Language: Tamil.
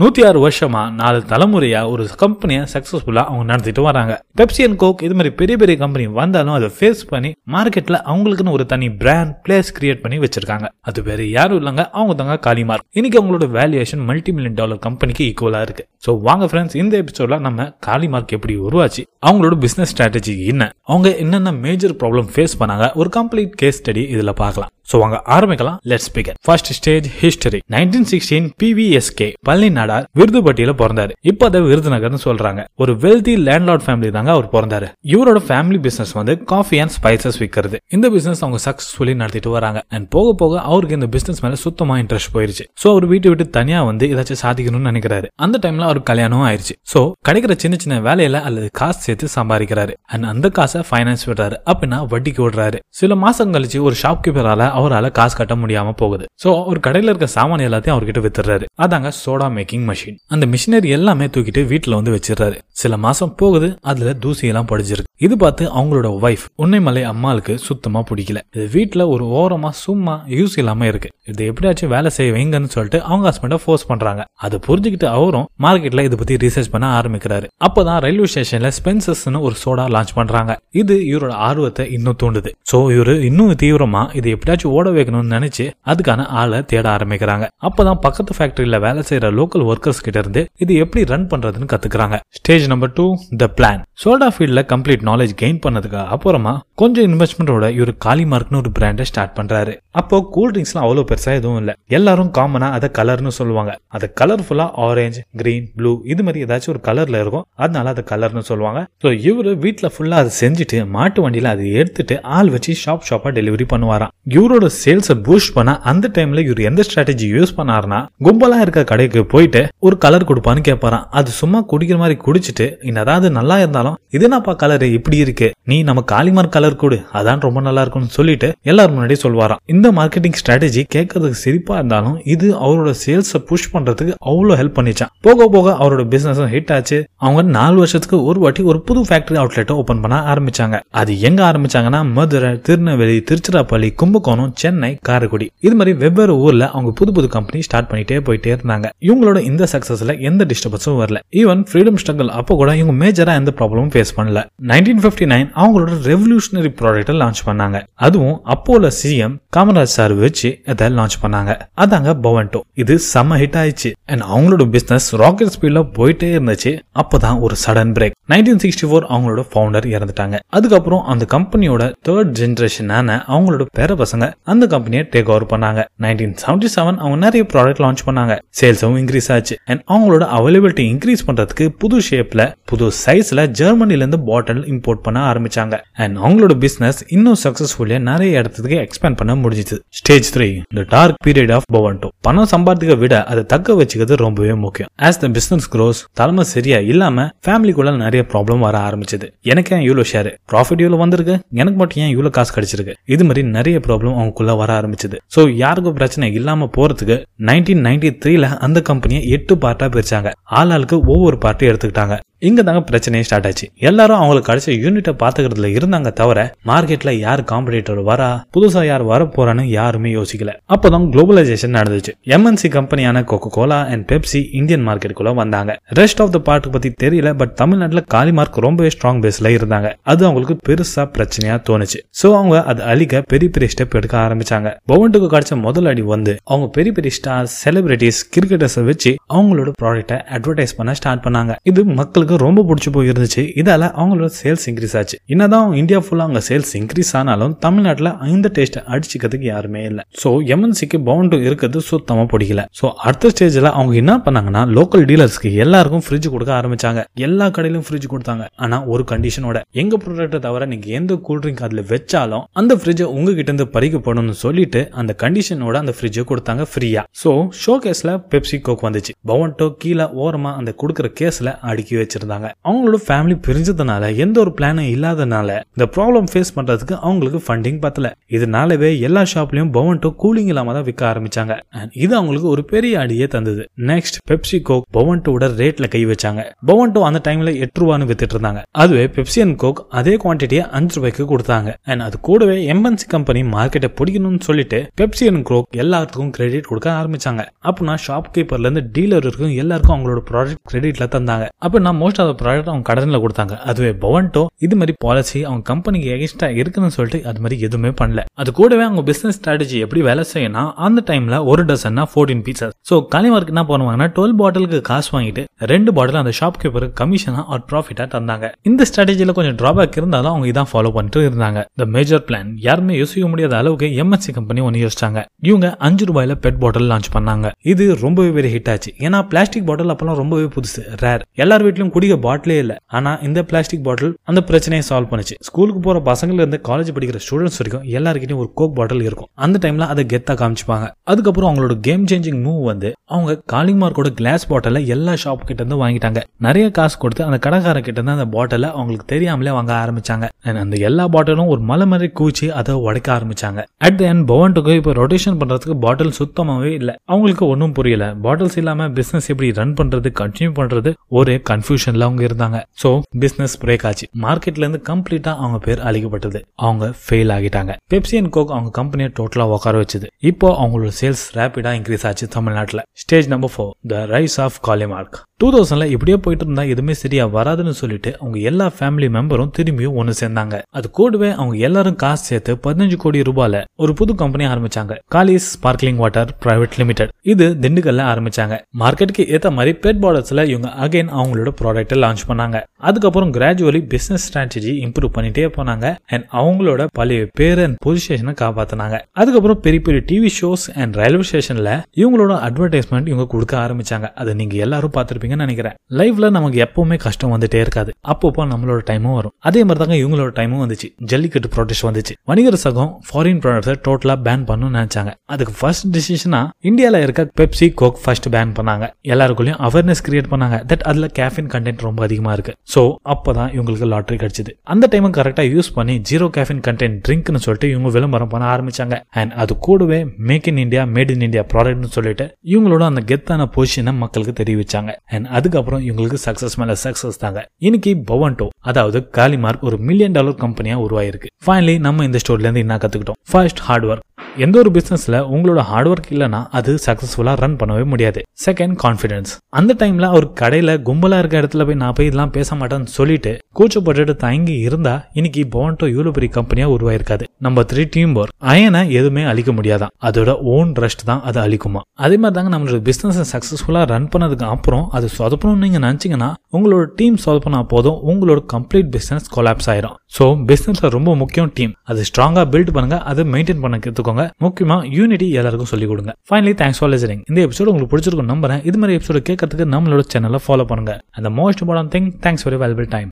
நூத்தி ஆறு வருஷமா நாலு தலைமுறையா ஒரு கம்பெனியை சக்சஸ்ஃபுல்லா அவங்க நடத்திட்டு வராங்க. பெப்சி அண்ட் கோக் இது மாதிரி பெரிய பெரிய கம்பெனி வந்தாலும் அதை ஃபேஸ் பண்ணி மார்க்கெட்ல அவங்களுக்குன்னு ஒரு தனி பிராண்ட் பிளேஸ் கிரியேட் பண்ணி வச்சிருக்காங்க. அது வேற யாரும் இல்லைங்க அவங்க தாங்க காலிமார். இன்னைக்கு அவங்களோட வேல்யூஷன் மல்டி மில்லியன் டாலர் கம்பெனிக்கு ஈக்குவலா இருக்கு. ஸோ வாங்க ஃப்ரெண்ட்ஸ் இந்த எபிசோட்ல நம்ம காலிமார்க் எப்படி உருவாச்சு அவங்களோட பிசினஸ் ஸ்ட்ராட்டஜி என்ன அவங்க என்னென்ன மேஜர் ப்ராப்ளம் ஃபேஸ் பண்ணாங்க ஒரு கம்ப்ளீட் கேஸ் ஸ்டடி இதுல பார்க்கலாம். ஸோ வாங்க ஆரம்பிக்கலாம். Let's begin first stage history nineteen sixteen PVSK Palani Nadar விருதுபட்டியில பிறந்தாரு. இப்ப அதை விருதுநகர்னு சொல்றாங்க. ஒரு வெல்தி லேண்ட்லார்ட் ஃபேமிலி தாங்க அவர் பிறந்தாரு. இவரோட ஃபேமிலி பிசினஸ் வந்து காஃபி அண்ட் ஸ்பைசஸ் விற்கிறது இந்த பிசினஸ் அவங்க சக்சஸ்ஃபுல்லி நடத்திட்டு வராங்க. அண்ட் போக போக அவருக்கு இந்த பிசினஸ் மேல சுத்தமா இன்ட்ரெஸ்ட் போயிருச்சு. சோ அவர் வீட்டை விட்டு தனியா வந்து ஏதாச்சும் சாதிக்கணும்னு நினைக்கிறாரு. அந்த டைம்ல அவர் கல்யாணம் ஆயிருச்சு. சோ கிடைக்கிற சின்ன சின்ன வேலையில அல்லது காசு சேர்த்து சம்பாதிக்கிறாரு. அண்ட் அந்த காசை ஃபைனான்ஸ் விடுறாரு. அப்படின்னா வட்டிக்கு விடுறாரு சில மாசம் கழிச்சு ஒரு ஷாப் கீப்பரால அவரால் காசு கட்ட முடியாம போகுது. சோ ஒரு கடையில இருக்க சாமான் எல்லாத்தையும் அவர்கிட்ட வித்துறாரு அதாங்க சோடா மேக்கிங் மிஷின் அந்த மிஷினரி எல்லாமே தூக்கிட்டு வீட்டுல வந்து வச்சிடறாரு. சில மாசம் போகுது அதுல தூசி எல்லாம் படிஞ்சிருக்கு. இது பார்த்து அவங்களோட ஒய்ஃப் உன்னைமலை அம்மாளுக்கு சுத்தமா பிடிக்கல. இது வீட்டுல ஒரு ஓரமா சும்மா யூஸ் இல்லாம இருக்கு. இது எப்படியாச்சும் வேலை செய்ய வைங்கன்னு சொல்லிட்டு அவங்க ஹஸ்பண்டை ஃபோர்ஸ் பண்றாங்க. அதை புரிஞ்சுக்கிட்டு அவரும் மார்க்கெட்ல இதை பத்தி ரிசர்ச் பண்ண ஆரம்பிக்கிறாரு. அப்பதான் ரயில்வே ஸ்டேஷன்ல ஸ்பென்சஸ்னு ஒரு சோடா லான்ச் பண்றாங்க. இது இவரோட ஆர்வத்தை இன்னும் தூண்டுது. சோ இவரு இன்னும் தீவிரமா இது எப்படியாச்சும் ஓட வைக்கணும்னு நினைச்சு அதுக்கான ஆளை தேட ஆரம்பிக்கிறாங்க. அப்பதான் பக்கத்து ஃபேக்டரியில வேலை செய்யற லோக்கல் ஒர்க்கர்ஸ் கிட்ட இருந்து இது எப்படி ரன் பண்றதுன்னு கத்துக்கிறாங்க. Stage number two the plan soda ஃபீல்ட்ல கம்ப்ளீட் நாலேஜ் கெயின் பண்ணதுக்கு அப்புறமா கொஞ்சம் இன்வெஸ்ட்மெண்டோட இவர் காலிமார்க்னு ஒரு பிராண்டை ஸ்டார்ட் பண்றாரு. அப்போ கூல் ட்ரிங்க்ஸ்லாம் அவ்வளோ பெருசா எதுவும் இல்லை. எல்லாரும் காமனா அதை கலர்னு சொல்லுவாங்க. அது கலர்ஃபுல்லா ஆரஞ்சு கிரீன் ப்ளூ இது மாதிரி ஏதாச்சும் ஒரு கலர்ல இருக்கும். அதனால அதை கலர்னு சொல்லுவாங்க. ஸோ இவரு வீட்டில் ஃபுல்லா அதை செஞ்சுட்டு மாட்டு வண்டியில அதை எடுத்துட்டு ஆள் வச்சு ஷாப் ஷாப்பா டெலிவரி பண்ணுவாராம். இவரோட சேல்ஸை பூஸ்ட் பண்ண அந்த டைம்ல இவர் எந்த ஸ்ட்ராட்டஜி யூஸ் பண்ணாருன்னா கும்பலா இருக்க கடைக்கு போயிட்டு ஒரு கலர் கொடுப்பான்னு கேட்பாராம் அது சும்மா குடிக்கிற மாதிரி குடிச்சிட்டு இன்னதாவது நல்லா இருந்தாலும் இது என்னப்பா கலர் இப்படி இருக்கு. நீ நம்ம காலிமார் கலர் கொடு. அதான் ரொம்ப நல்லா இருக்கும்னு சொல்லிட்டு எல்லாரும் முன்னாடி சொல்வாராம். இந்த மார்க்கெட்டிங் ஸ்ட்ராட்டஜி கேட்கறதுக்கு சிரிப்பா இருந்தாலும் இது அவரோட சேல்ஸை புஷ் பண்றதுக்கு அவ்வளவு ஹெல்ப் பண்ணிச்சான் போக போக அவரோட பிசினஸ் ஹிட் ஆச்சு. அவங்க நாலு வருஷத்துக்கு ஒரு வாட்டி ஒரு புது ஃபேக்டரி அவுட்லெட்டை ஓபன் பண்ண ஆரம்பிச்சாங்க. அது எங்க ஆரம்பிச்சாங்கன்னா மதுரை திருநெல்வேலி திருச்சிராப்பள்ளி கும்பகோணம் சென்னை காரைக்குடி. இது மாதிரி வெவ்வேறு ஊர்ல அவங்க புது புது கம்பெனி ஸ்டார்ட் பண்ணிட்டே போயிட்டே இருந்தாங்க. இவங்களோட இந்த சக்சஸ்ல எந்த டிஸ்டர்பன்ஸும் வரல. ஈவன் ஃப்ரீடம் ஸ்ட்ரகல் அப்போ கூட இவங்க மேஜரா எந்த ப்ராப்ளமும் ஃபேஸ் பண்ணல. நைன்டீன் ஃபிஃப்டி நைன் அவங்களோட ரெவல்யூஷன் ரெவல்யூஷனரி ப்ராடக்ட்டை லான்ச் பண்ணாங்க. அதுவும் அப்போல சிஎம் காமராஜ் சார் வச்சு அதை லான்ச் பண்ணாங்க. அதாங்க பவன்டோ இது செம்ம ஹிட் ஆயிடுச்சு. அண்ட் அவங்களோட பிசினஸ் ராக்கெட் ஸ்பீட்ல போயிட்டே இருந்துச்சு. அப்பதான் ஒரு sudden break nineteen sixty four அவங்களோட ஃபவுண்டர் இறந்துட்டாங்க. அதுக்கப்புறம் அந்த கம்பெனியோட தேர்ட் ஜென்ரேஷனான அவங்களோட பேர பசங்க அந்த கம்பெனியை டேக் ஓவர் பண்ணாங்க. நைன்டீன் செவன்டி செவன் அவங்க நிறைய ப்ராடக்ட் லான்ச் பண்ணாங்க. சேல்ஸும் இன்க்ரீஸ் ஆச்சு. அண்ட் அவங்களோட அவைலபிலிட்டி இன்க்ரீஸ் பண்றதுக்கு புது ஷேப்ல புது சைஸ்ல ஜெர்மனில இருந்து பாட்டில் இம்போர்ட் பண்ண ஆரம்பிச்சாங்க. அண்ட் அவங்களோட பிசினஸ் இன்னும் சக்சஸ்ஃபுல்லா நிறைய இடத்துக்கு எக்ஸ்பேண்ட் பண்ண முடிஞ்சுது. Stage three the dark period of Bovonto பணம் சம்பாதிக்க விட அதை தக்க வச்சுக்கிறது ரொம்பவே முக்கியம். ஆஸ் த பிசினஸ் க்ரோஸ் தலைமை சரியா இல்லாம ஃபேமிலிக்குள்ள நிறைய ப்ராப்ளம் வர ஆரம்பிச்சது. எனக்கு ஏன் இவ்வளோ ஷேர் ப்ராஃபிட் இவ்வளோ வந்திருக்கு? எனக்கு மட்டும் ஏன் இவ்வளோ காசு கிடைச்சிருக்கு? இது மாதிரி நிறைய ப்ராப்ளம் அவங்களுக்குள்ள வர ஆரம்பிச்சது. ஸோ யாருக்கும் பிரச்சனை இல்லாம போறதுக்கு நைன்டீன் நைன்டி த்ரீல அந்த கம்பெனியை எட்டு பார்ட்டா பிரிச்சாங்க. ஆள் ஆளுக்கு ஒவ்வொரு பார்ட்டி எடுத்துக்கிட்டாங்க. இங்கே தாங்க பிரச்சனையே ஸ்டார்ட் ஆச்சு. எல்லாரும் அவங்களுக்கு கிடைச்ச யூனிட்டை பார்த்துக்கிறதுல இருந்தாங்க தவிர மார்க்கெட்டில் யார் காம்படிட்டர் வரா புதுசாக யார் வர போறான்னு யாருமே யோசிக்கல. அப்போதான் குளோபலைசேஷன் நடந்துச்சு. MNC கம்பெனியான Coca Cola and Pepsi Indian மார்க்கெட்டுக்குள்ள வந்தாங்க. ரெஸ்ட் ஆஃப் த பார்ட் பத்தி தெரியல பட் தமிழ்நாட்டுல காலிமார்க் ரொம்பவே ஸ்ட்ராங் பேஸ்ல இருந்தாங்க. அது அவங்களுக்கு பெருசா பிரச்சனையா தோணுச்சு. ஸோ அவங்க அது அழிக்க பெரிய பெரிய ஸ்டெப் எடுக்க ஆரம்பிச்சாங்க. பவன்ட்டுக்கு கிடைச்ச முதல் அடி வந்து அவங்க பெரிய பெரிய ஸ்டார் செலிபிரிட்டிஸ் கிரிக்கெட்டர்ஸை வச்சு அவங்களோட ப்ராடக்ட்டை அட்வர்டைஸ் பண்ண ஸ்டார்ட் பண்ணாங்க. இது மக்களுக்கு ரொம்ப பிடிச்சி போயிருந்துச்சு. இதால் இதால அவங்களோட சேல்ஸ் இன்க்ரீஸ் ஆச்சு. என்னதான் இந்தியா ஃபுல்லா அவங்க சேல்ஸ் இன்க்ரீஸ் ஆனாலும் தமிழ்நாட்டுல இந்த டேஸ்ட் அடிச்சுக்கிறதுக்கு யாருமே இல்ல. சோ எம்என்சிக்கு பவுண்டு இருக்கிறது சுத்தமா பிடிக்கல. சோ அடுத்த ஸ்டேஜ்ல அவங்க என்ன பண்ணாங்கன்னா லோக்கல் டீலர்ஸ்க்கு எல்லாருக்கும் ஃப்ரிட்ஜ் கொடுக்க ஆரம்பிச்சாங்க. எல்லா கடையிலும் ஃப்ரிட்ஜ் கொடுத்தாங்க. ஆனா ஒரு கண்டிஷனோட எங்க ப்ராடக்ட்டை தவிர நீங்க எந்த கூல் ட்ரிங்க் அதுல வச்சாலும் அந்த ஃப்ரிட்ஜை உங்ககிட்ட இருந்து பறிக்கப்படணும்னு சொல்லிட்டு அந்த கண்டிஷனோட அந்த ஃப்ரிட்ஜை கொடுத்தாங்க ஃப்ரீயா சோ ஷோ கேஸ்ல பெப்சி கோக் வந்துச்சு. பவன்டோ கீழே ஓரமா அந்த கொடுக்குற கேஸ்ல அடுக்கி வச்சு வச்சிருந்தாங்க அவங்களோட ஃபேமிலி பிரிஞ்சதுனால எந்த ஒரு பிளானும் இல்லாதனால இந்த ப்ராப்ளம் ஃபேஸ் பண்றதுக்கு அவங்களுக்கு ஃபண்டிங் பத்தல. இதனாலவே எல்லா ஷாப்லயும் பவன்டோ கூலிங் இல்லாம தான் விற்க ஆரம்பிச்சாங்க. இது அவங்களுக்கு ஒரு பெரிய அடியே தந்தது. நெக்ஸ்ட் பெப்சி கோக் பவன்டோட ரேட்ல கை வச்சாங்க. பவன்டோ அந்த டைம்ல எட்டு ரூபான்னு வித்துட்டு இருந்தாங்க. அதுவே பெப்சி அண்ட் கோக் அதே குவான்டிட்டியை அஞ்சு ரூபாய்க்கு கொடுத்தாங்க. அண்ட் அது கூடவே எம்என்சி கம்பெனி மார்க்கெட்டை பிடிக்கணும்னு சொல்லிட்டு பெப்சி அண்ட் கோக் எல்லாத்துக்கும் கிரெடிட் கொடுக்க ஆரம்பிச்சாங்க. அப்படின்னா ஷாப் கீப்பர்ல இருந்து டீலர் இருக்கும் எல்லாருக்கும் அவங்களோட ப்ராடக்ட் கிரெடிட்ல தந்தாங்க. அப்படின்னா மோஸ்ட் ஆஃப் ப்ராடக்ட் அவங்க கடனில் கொடுத்தாங்க. அதுவே பவன்டோ இது மாதிரி பாலிசி அவங்க கம்பெனிக்கு எகிஸ்டா இருக்குன்னு சொல்லிட்டு அது மாதிரி எதுவுமே பண்ணல. அது கூடவே அவங்க பிசினஸ் ஸ்ட்ராட்டஜி எப்படி வேலை செய்யணும் அந்த டைம்ல ஒரு டசன்னா ஃபோர்டீன் பீசஸ் ஸோ காலிமார்க்கு என்ன பண்ணுவாங்கன்னா டுவெல் பாட்டிலுக்கு காசு வாங்கிட்டு ரெண்டு பாட்டில் அந்த ஷாப் கீப்பருக்கு கமிஷனா ஆர் ப்ராஃபிட்டா தந்தாங்க. இந்த ஸ்ட்ராட்டஜியில் கொஞ்சம் டிராபேக் இருந்தாலும் அவங்க இதான் ஃபாலோ பண்ணிட்டு இருந்தாங்க. இந்த மேஜர் பிளான் யாருமே யோசிக்க முடியாத அளவுக்கு எம்எஸ்சி கம்பெனி ஒன்று யோசிச்சாங்க. இவங்க அஞ்சு ரூபாயில பெட் பாட்டில் லான்ச் பண்ணாங்க. இது ரொம்பவே பெரிய ஹிட் ஆச்சு. ஏன்னா பிளாஸ்டிக் பாட்டில் அப்பெல்லாம் ரொம்பவே புதுசு ரேர் எல்லார் வீட்லயும் குடிக்க பாட்டிலே இல்லை. ஆனா இந்த பிளாஸ்டிக் பாட்டில் அந்த பிரச்சனையை சால்வ் பண்ணுச்சு. ஸ்கூலுக்கு போற பசங்கள இருந்து காலேஜ் படிக்கிற ஸ்டூடெண்ட்ஸ் வரைக்கும் எல்லாருக்கிட்டையும் ஒரு கோக் பாட்டில் இருக்கும். அந்த டைம்ல அதை கெத்தா காமிச்சுப்பாங்க. அதுக்கப்புறம் அவங்களோட கேம் சேஞ்சிங் மூவ் வந்து அவங்க காலிங் மார்க்கோட கிளாஸ் பாட்டில எல்லா ஷாப் கிட்ட இருந்து வாங்கிட்டாங்க. நிறைய காசு கொடுத்து அந்த கடைக்கார கிட்ட இருந்து அந்த பாட்டில அவங்களுக்கு தெரியாமலே வாங்க ஆரம்பிச்சாங்க. அந்த எல்லா பாட்டிலும் ஒரு மலை மாதிரி கூச்சி அதை உடைக்க ஆரம்பிச்சாங்க. அட் த எண்ட் பவன்ட்டுக்கு இப்போ ரொட்டேஷன் பண்றதுக்கு பாட்டில் சுத்தமாவே இல்லை. அவங்களுக்கு ஒன்றும் புரியல. பாட்டில்ஸ் இல்லாம பிசினஸ் எப்படி ரன் பண்றது கண்டினியூ பண்றது ஒரே கன்ஃபியூஷன்ல அவங்க இருந்தாங்க. ஸோ பிசினஸ் பிரேக் ஆச்சு. மார்க்கெட்ல இருந்து கம்ப்ளீட்டா அவங்க பேர் அழிக்கப்பட்டது. அவங்க ஃபெயில் ஆகிட்டாங்க. பெப்சி அண்ட் கோக் அவங்க கம்பெனியை டோட்டலா உட்கார வச்சது. இப்போ அவங்களோட சேல்ஸ் ரேபிடா இன்க்ரீஸ் ஆச்சு தமிழ்நாட்டில். Stage number four the rise of Kalimark two தௌசண்ட்ல இப்படியே போயிட்டு இருந்தா எதுவுமே சரியா வராதுன்னு சொல்லிட்டு அவங்க எல்லா ஃபேமிலி மெம்பரும் திரும்பியும் ஒன்னு சேர்ந்தாங்க. அது கூடவே அவங்க எல்லாரும் காசு சேர்த்து பதினஞ்சு கோடி ரூபாயில ஒரு புது கம்பெனி ஆரம்பிச்சாங்க. Kalis sparkling water private limited இது திண்டுக்கல்ல ஆரம்பிச்சாங்க. மார்க்கெட்டுக்கு ஏத்த மாதிரி பெட் பார்டர்ஸ்ல இவங்க அகைன் அவங்களோட ப்ராடக்ட் ப்ராடக்ட்டை லான்ச் பண்ணாங்க. அதுக்கப்புறம் கிராஜுவலி பிசினஸ் ஸ்ட்ராட்டஜி இம்ப்ரூவ் பண்ணிட்டே போனாங்க. அண்ட் அவங்களோட பழைய பேர் அண்ட் பொசிஷனை காப்பாத்தினாங்க. அதுக்கப்புறம் பெரிய பெரிய டிவி ஷோஸ் அண்ட் ரயில்வே ஸ்டேஷன்ல இவங்களோட அட்வர்டைஸ்மெண்ட் இவங்க கொடுக்க ஆரம்பிச்சாங்க. அதை நீங்க எல்லாரும் பார்த்துருப்பீங்கன்னு நினைக்கிறேன். லைஃப்ல நமக்கு எப்பவுமே கஷ்டம் வந்துட்டே இருக்காது. அப்பப்போ நம்மளோட டைமும் வரும். அதே மாதிரி தாங்க இவங்களோட டைமும் வந்துச்சு. ஜல்லிக்கட்டு ப்ரொடெஸ்ட் வந்துச்சு. வணிகர் சகம் ஃபாரின் ப்ராடக்ட்ஸை டோட்டலா பேன் பண்ணணும்னு நினைச்சாங்க. அதுக்கு ஃபர்ஸ்ட் டிசிஷனா இந்தியாவில் இருக்க பெப்சி கோக் ஃபர்ஸ்ட் பேன் பண்ணாங்க. எல்லாருக்குள்ளயும் அவேர்னஸ் கிரியேட் பண்ணாங்க. தட் அதுல கேஃபின் கண்டென்ட் ரொம்ப அதிகமா இருக்கு. சோ அப்பதான் இவங்களுக்கு லாட்ரி கிடைச்சது. அந்த டைம் கரெக்டா யூஸ் பண்ணி ஜீரோ கேஃபின் கண்டென்ட் ட்ரிங்க்னு சொல்லிட்டு இவங்க விளம்பரம் பண்ண ஆரம்பிச்சாங்க. அண்ட் அது கூடவே make in India made in India ப்ராடக்ட்னு சொல்லிட்டு இவங்களோட அந்த கெத்தான பொசிஷனை மக்களுக்கு தெரிவிச்சாங்க. அண்ட் அதுக்கப்புறம் இவங்களுக்கு சக்சஸ் மேல சக்சஸ் தாங்க. இன்னைக்கு பவன்டோ அதாவது காலிமார்க் ஒரு மில்லியன் டாலர் கம்பெனியா உருவாயிருக்கு. ஃபைனலி நம்ம இந்த ஸ்டோர்ல இருந்து என்ன கத்துக்கிட்டோம்? ஃபர்ஸ்ட் ஹார்ட் ஒர்க் எந்த ஒரு பிசினஸ்ல உங்களோட ஹார்ட் ஒர்க் இல்லைன்னா அது சக்சஸ்ஃபுல்லா ரன் பண்ணவே முடியாது. செகண்ட் கான்ஃபிடன்ஸ் அந்த டைம்ல அவர் கடையில கும்பலா இருக்க இடத்துல போய் நான் போய் இதெல்லாம் பேச மாட்டேன்னு சொல்லிட்டு கூச்சப்பட்டுட்டு தங்கி இருந்தா இன்னைக்கு போன்டோ இவ்வளவு பெரிய கம்பெனியா உருவாயிருக்காது. நம்பர் த்ரீ டீம் ஒர்க் அயனை எதுவுமே அழிக்க முடியாதான். அதோட ஓன் ரஸ்ட் தான் அதை அழிக்குமா? அதே மாதிரி தாங்க நம்மளோட பிசினஸ் சக்சஸ்ஃபுல்லா ரன் பண்ணதுக்கு அப்புறம் அது சொதப்பணும்னு நீங்க நினைச்சீங்கன்னா உங்களோட டீம் சொதப்பினா போதும் உங்களோட கம்ப்ளீட் பிசினஸ் கொலாப்ஸ் ஆயிரும். ஸோ பிசினஸ்ல ரொம்ப முக்கியம் டீம் அது ஸ்ட்ராங்கா பில்ட் பண்ணுங்க அதை மெயின்டைன் பண்ண கத்துக்கோங்க. முக்கியமா யூனிட்டி எல்லாருக்கும் சொல்லிக் கொடுங்க. ஃபைனலி தேங்க்ஸ் ஃபார் லிசனிங் இந்த எபிசோடு உங்களுக்கு பிடிச்சிருக்கும் நம்புறேன். இது மாதிரி எபிசோடு கேட்கறதுக்கு நம்மளோட சேனலை ஃபாலோ பண்ணுங்க. அந்த most important thing, thanks for your valuable time.